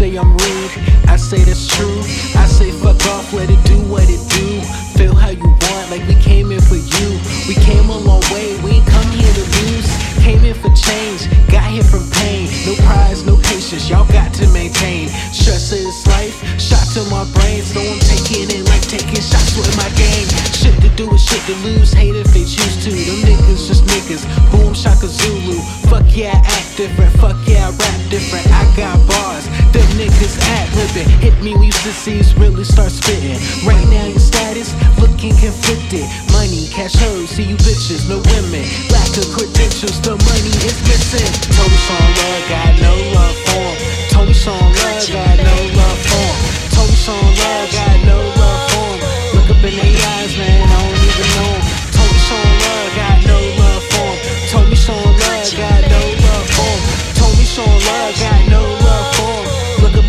I'm rude. I say that's true. I say fuck off, let it do what it do. Feel how you want, like we came in for you. We came a long way, we ain't come here to lose. Came in for change, got here from pain. No prize, no patience, y'all got to maintain. Stress this life, shot to my brain. So I'm taking it like taking shots with my game. Shit to do with shit to lose, hate if they choose to. Them niggas just niggas, boom, shaka Zulu. Fuck yeah, I act different, fuck yeah, I rap different. I got bars, niggas act living. Hit me sissies really start spitting. Right now, your status looking conflicted. Money, cash see you bitches, no women. Lack of credentials, the money is missing. Told me Sean Love got no love for him. Sean Love got no love for him. Sean Love got no love for him. Look up in their eyes, man, I don't even know him. Sean Love got no love for him. Sean Love got no love for him. Told me Love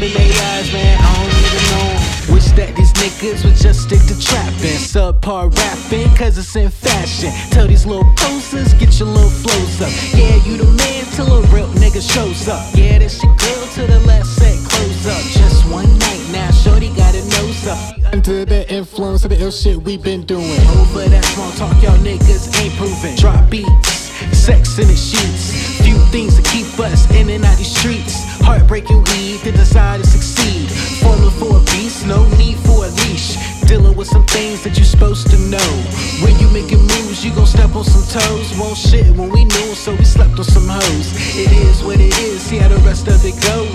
In their eyes, man, I don't even know. Wish that these niggas would just stick to trapping. Subpar rapping, cause it's in fashion. Tell these little posters, get your little flows up. Yeah, you the man till a real nigga shows up. Yeah, this your girl till the last set close up. Just one night now, Shorty got a nose up. Under the influence of the ill shit we been doing. Over that small talk, y'all niggas ain't proven. Drop beats, sex in the sheets. Few things to keep us in and these streets. Heartbreaking weed, the desire to succeed. Formula for a beast, no need for a leash. Dealing with some things that you're supposed to know. When you making moves, you gon' step on some toes. Won't shit when we knew, so we slept on some hoes. It is what it is, see how the rest of it go.